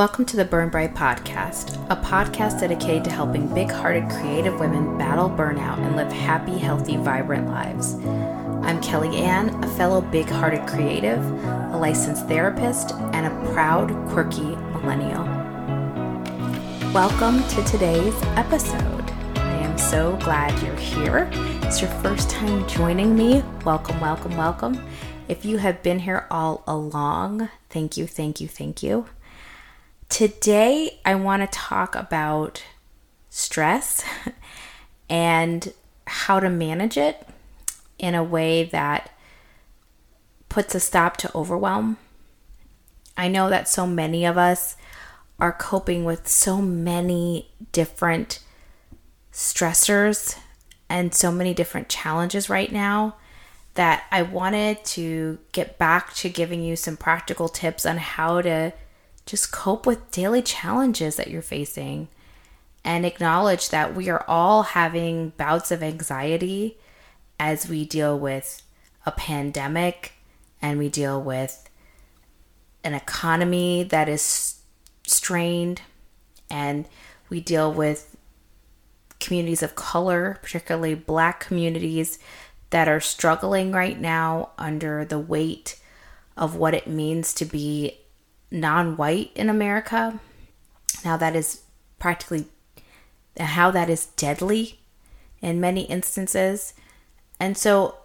Welcome to the Burn Bright Podcast, a podcast dedicated to helping big hearted creative women battle burnout and live happy, healthy, vibrant lives. I'm Kelly Ann, a fellow big hearted creative, a licensed therapist, and a proud, quirky millennial. Welcome to today's episode. I am so glad you're here. It's your first time joining me. Welcome, welcome, welcome. If you have been here all along, thank you, thank you, thank you. Today, I want to talk about stress and how to manage it in a way that puts a stop to overwhelm. I know that so many of us are coping with so many different stressors and so many different challenges right now that I wanted to get back to giving you some practical tips on how to just cope with daily challenges that you're facing and acknowledge that we are all having bouts of anxiety as we deal with a pandemic and we deal with an economy that is strained and we deal with communities of color, particularly black communities that are struggling right now under the weight of what it means to be non white in America. Now, that is practically how that is deadly in many instances. And so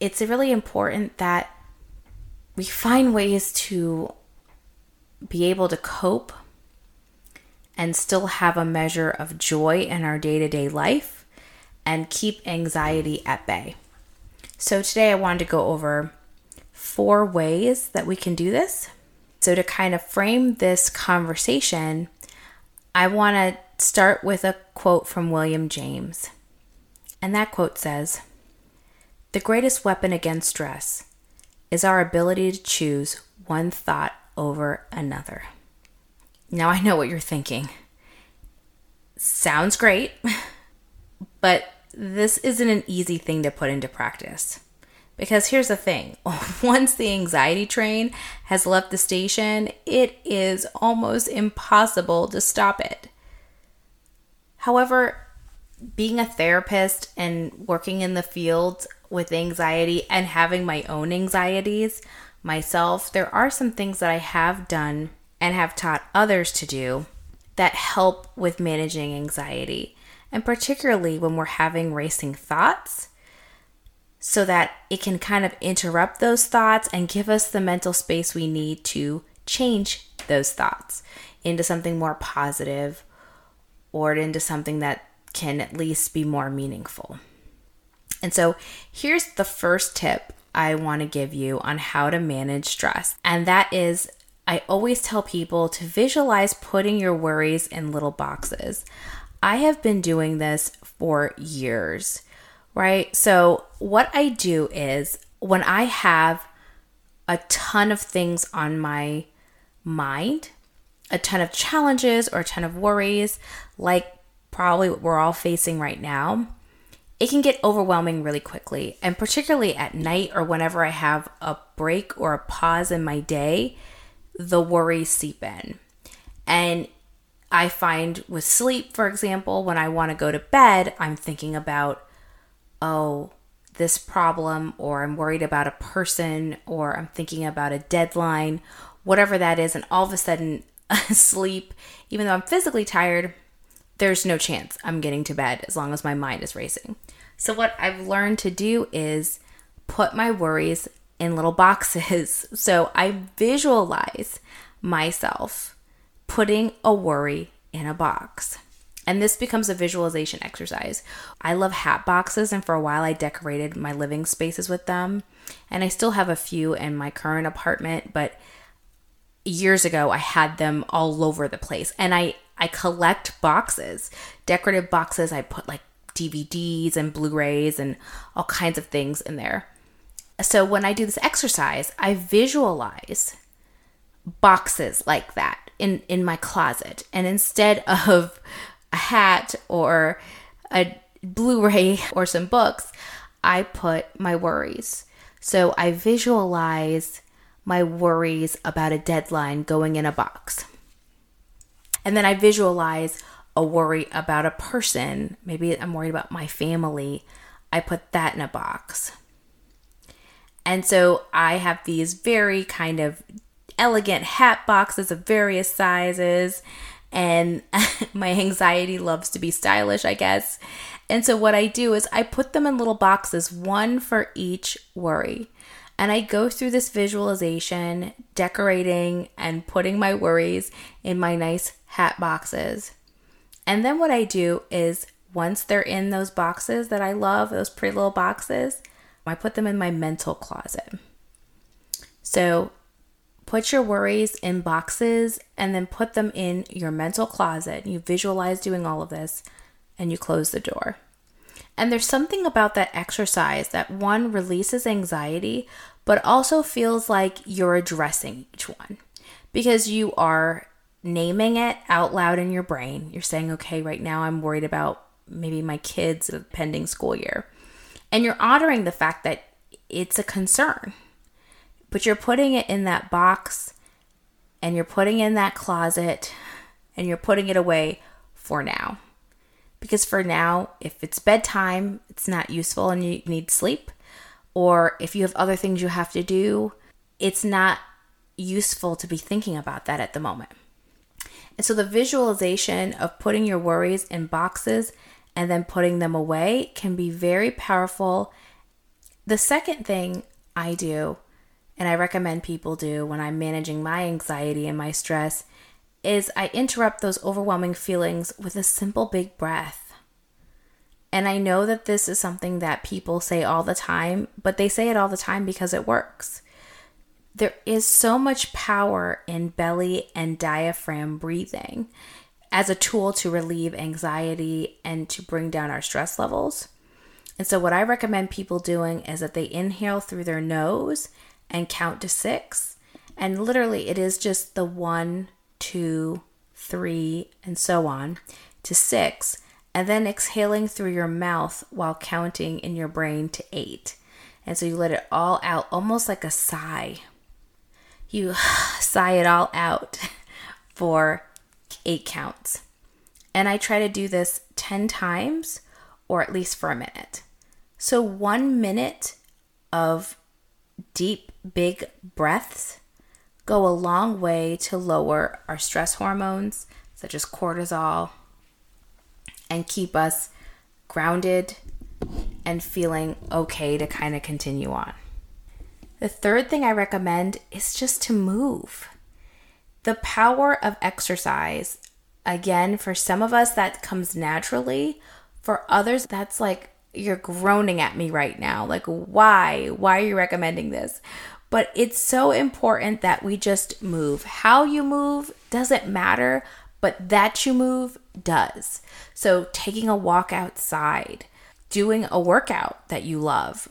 it's really important that we find ways to be able to cope and still have a measure of joy in our day to day life and keep anxiety at bay. So, today I wanted to go over four ways that we can do this. So, to kind of frame this conversation, I want to start with a quote from William James. And that quote says The greatest weapon against stress is our ability to choose one thought over another. Now, I know what you're thinking. Sounds great, but this isn't an easy thing to put into practice. Because here's the thing once the anxiety train has left the station, it is almost impossible to stop it. However, being a therapist and working in the field with anxiety and having my own anxieties myself, there are some things that I have done and have taught others to do that help with managing anxiety. And particularly when we're having racing thoughts so that it can kind of interrupt those thoughts and give us the mental space we need to change those thoughts into something more positive or into something that can at least be more meaningful. And so here's the first tip I want to give you on how to manage stress, and that is I always tell people to visualize putting your worries in little boxes. I have been doing this for years right? So, what I do is when I have a ton of things on my mind, a ton of challenges or a ton of worries, like probably what we're all facing right now, it can get overwhelming really quickly. And particularly at night or whenever I have a break or a pause in my day, the worries seep in. And I find with sleep, for example, when I want to go to bed, I'm thinking about oh, this problem, or I'm worried about a person, or I'm thinking about a deadline, whatever that is, and all of a sudden, sleep, even though I'm physically tired, there's no chance I'm getting to bed as long as my mind is racing. So, what I've learned to do is put my worries in little boxes. So, I visualize myself putting a worry in a box. And this becomes a visualization exercise. I love hat boxes, and for a while I decorated my living spaces with them. And I still have a few in my current apartment, but years ago I had them all over the place. And I, I collect boxes, decorative boxes. I put like DVDs and Blu rays and all kinds of things in there. So when I do this exercise, I visualize boxes like that in, in my closet. And instead of a hat or a Blu ray or some books, I put my worries. So I visualize my worries about a deadline going in a box. And then I visualize a worry about a person. Maybe I'm worried about my family. I put that in a box. And so I have these very kind of elegant hat boxes of various sizes. And my anxiety loves to be stylish, I guess. And so what I do is I put them in little boxes, one for each worry. And I go through this visualization, decorating and putting my worries in my nice hat boxes. And then what I do is once they're in those boxes that I love, those pretty little boxes, I put them in my mental closet. So put your worries in boxes and then put them in your mental closet. You visualize doing all of this and you close the door. And there's something about that exercise that one releases anxiety, but also feels like you're addressing each one because you are naming it out loud in your brain. You're saying, okay, right now I'm worried about maybe my kids' pending school year. And you're honoring the fact that it's a concern, but you're putting it in that box and you're putting in that closet and you're putting it away for now. Because for now, if it's bedtime, it's not useful and you need sleep, or if you have other things you have to do, it's not useful to be thinking about that at the moment. And so the visualization of putting your worries in boxes and then putting them away can be very powerful. The second thing I do, and I recommend people do when I'm managing my anxiety and my stress, is I interrupt those overwhelming feelings with a simple big breath. And I know that this is something that people say all the time, but they say it all the time because it works. There is so much power in belly and diaphragm breathing as a tool to relieve anxiety and to bring down our stress levels. And so, what I recommend people doing is that they inhale through their nose and count to six. And literally, it is just the one, two, three, and so on to six, and then exhaling through your mouth while counting in your brain to eight. And so you let it all out almost like a sigh. You sigh it all out for eight counts. And I try to do this 10 times or at least for a minute. So, one minute of deep, big breaths go a long way to lower our stress hormones, such as cortisol, and keep us grounded and feeling okay to kind of continue on. The third thing I recommend is just to move. The power of exercise, again, for some of us, that comes naturally. For others, that's like you're groaning at me right now. Like, why? Why are you recommending this? But it's so important that we just move. How you move doesn't matter, but that you move does. So, taking a walk outside, doing a workout that you love.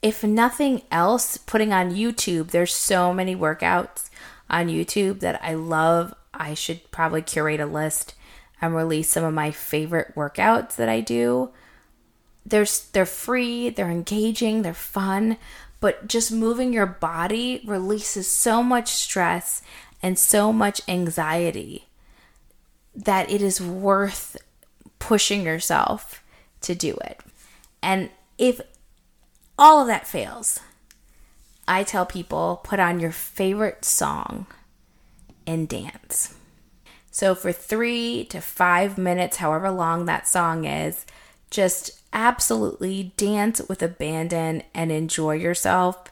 If nothing else, putting on YouTube, there's so many workouts on YouTube that I love. I should probably curate a list and release some of my favorite workouts that I do. They're, they're free, they're engaging, they're fun, but just moving your body releases so much stress and so much anxiety that it is worth pushing yourself to do it. And if all of that fails, I tell people put on your favorite song and dance. So, for three to five minutes, however long that song is, just absolutely dance with abandon and enjoy yourself.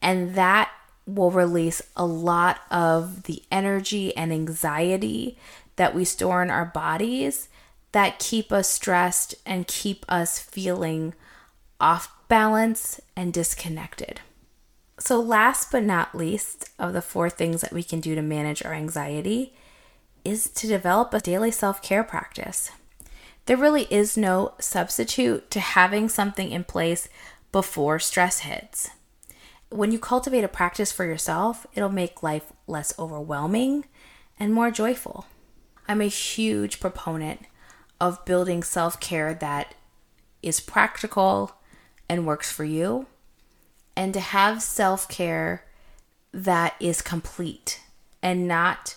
And that will release a lot of the energy and anxiety that we store in our bodies that keep us stressed and keep us feeling off balance and disconnected. So, last but not least, of the four things that we can do to manage our anxiety is to develop a daily self care practice. There really is no substitute to having something in place before stress hits. When you cultivate a practice for yourself, it'll make life less overwhelming and more joyful. I'm a huge proponent of building self care that is practical and works for you and to have self care that is complete and not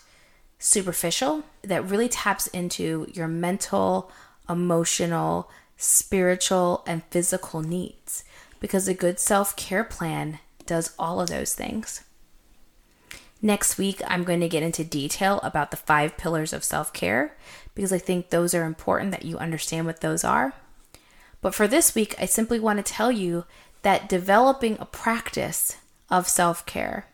superficial that really taps into your mental, emotional, spiritual, and physical needs because a good self care plan does all of those things. Next week, I'm going to get into detail about the five pillars of self care because I think those are important that you understand what those are. But for this week, I simply want to tell you that developing a practice of self care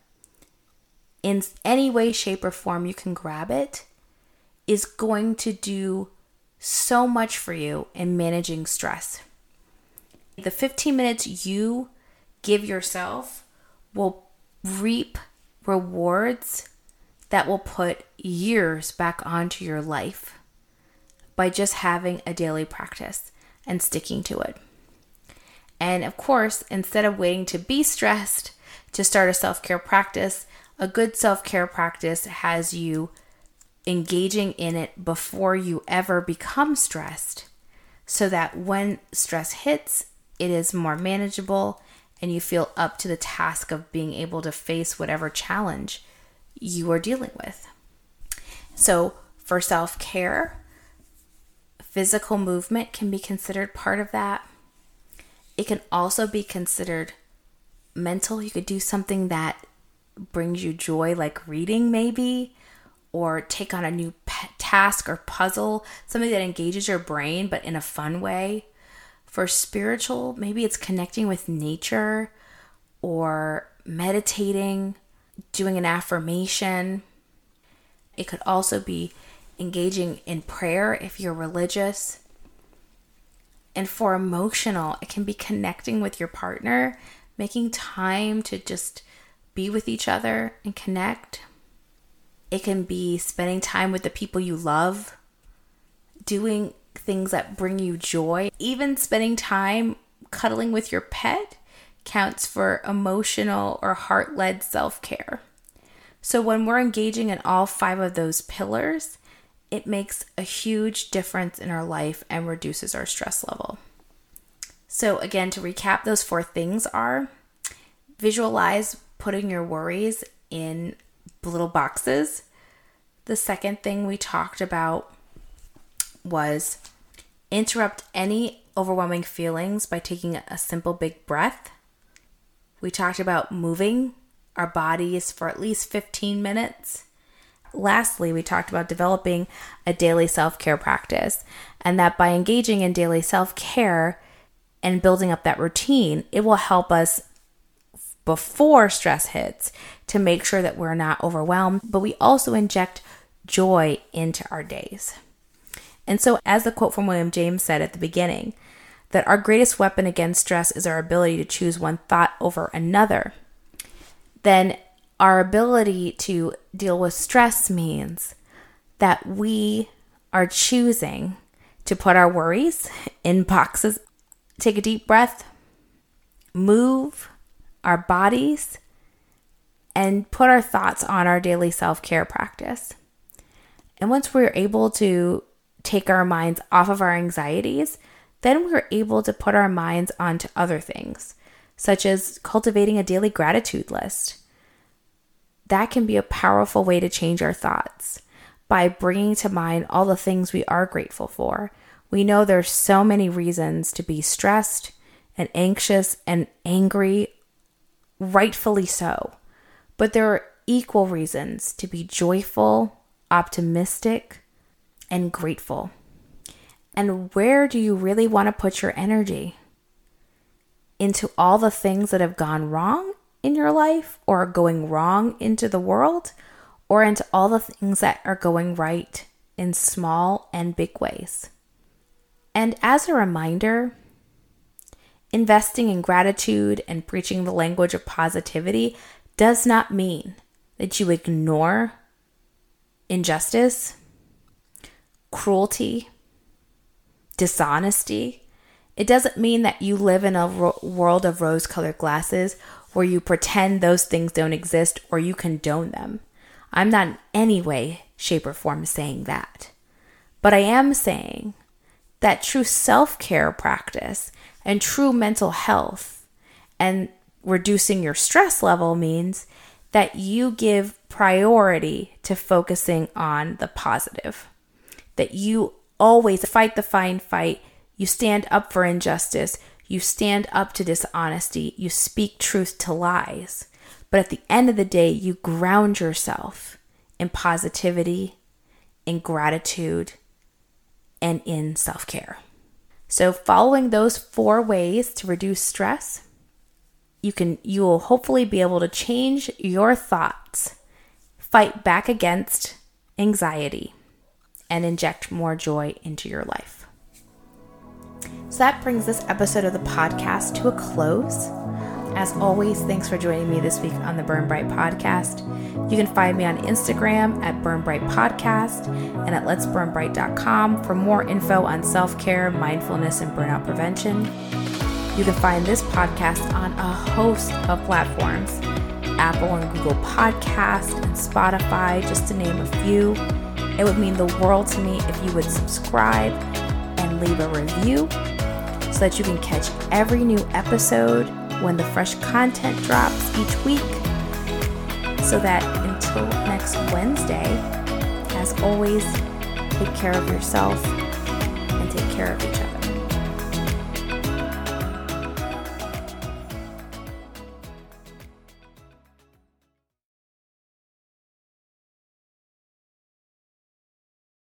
in any way, shape, or form you can grab it is going to do so much for you in managing stress. The 15 minutes you give yourself will reap rewards that will put years back onto your life by just having a daily practice and sticking to it. And of course, instead of waiting to be stressed to start a self care practice, a good self care practice has you engaging in it before you ever become stressed so that when stress hits, it is more manageable and you feel up to the task of being able to face whatever challenge you are dealing with. So, for self care, physical movement can be considered part of that. It can also be considered mental. You could do something that brings you joy, like reading, maybe, or take on a new task or puzzle, something that engages your brain but in a fun way. For spiritual, maybe it's connecting with nature or meditating, doing an affirmation. It could also be engaging in prayer if you're religious. And for emotional, it can be connecting with your partner, making time to just be with each other and connect. It can be spending time with the people you love, doing things that bring you joy. Even spending time cuddling with your pet counts for emotional or heart led self care. So, when we're engaging in all five of those pillars, it makes a huge difference in our life and reduces our stress level. So, again, to recap, those four things are visualize putting your worries in little boxes. The second thing we talked about was interrupt any overwhelming feelings by taking a simple big breath. We talked about moving our bodies for at least 15 minutes. Lastly, we talked about developing a daily self care practice, and that by engaging in daily self care and building up that routine, it will help us before stress hits to make sure that we're not overwhelmed, but we also inject joy into our days. And so, as the quote from William James said at the beginning, that our greatest weapon against stress is our ability to choose one thought over another, then our ability to deal with stress means that we are choosing to put our worries in boxes, take a deep breath, move our bodies, and put our thoughts on our daily self care practice. And once we're able to take our minds off of our anxieties, then we're able to put our minds onto other things, such as cultivating a daily gratitude list. That can be a powerful way to change our thoughts by bringing to mind all the things we are grateful for. We know there's so many reasons to be stressed and anxious and angry, rightfully so. But there are equal reasons to be joyful, optimistic, and grateful. And where do you really want to put your energy? Into all the things that have gone wrong in your life or are going wrong into the world, or into all the things that are going right in small and big ways? And as a reminder, investing in gratitude and preaching the language of positivity does not mean that you ignore injustice cruelty, dishonesty. It doesn't mean that you live in a ro- world of rose colored glasses where you pretend those things don't exist or you condone them. I'm not in any way, shape, or form saying that. But I am saying that true self care practice and true mental health and reducing your stress level means that you give priority to focusing on the positive. That you always fight the fine fight, you stand up for injustice, you stand up to dishonesty, you speak truth to lies. But at the end of the day, you ground yourself in positivity, in gratitude, and in self care. So, following those four ways to reduce stress, you can you will hopefully be able to change your thoughts, fight back against anxiety, and inject more joy into your life. So that brings this episode of the podcast to a close. As always, thanks for joining me this week on the Burn Bright podcast. You can find me on Instagram at Burn Bright Podcast and at letsburnbright.com for more info on self care, mindfulness, and burnout prevention. You can find this podcast on a host of platforms Apple and Google Podcast and Spotify, just to name a few. It would mean the world to me if you would subscribe and leave a review so that you can catch every new episode when the fresh content drops each week. So that until next Wednesday, as always, take care of yourself and take care of each other.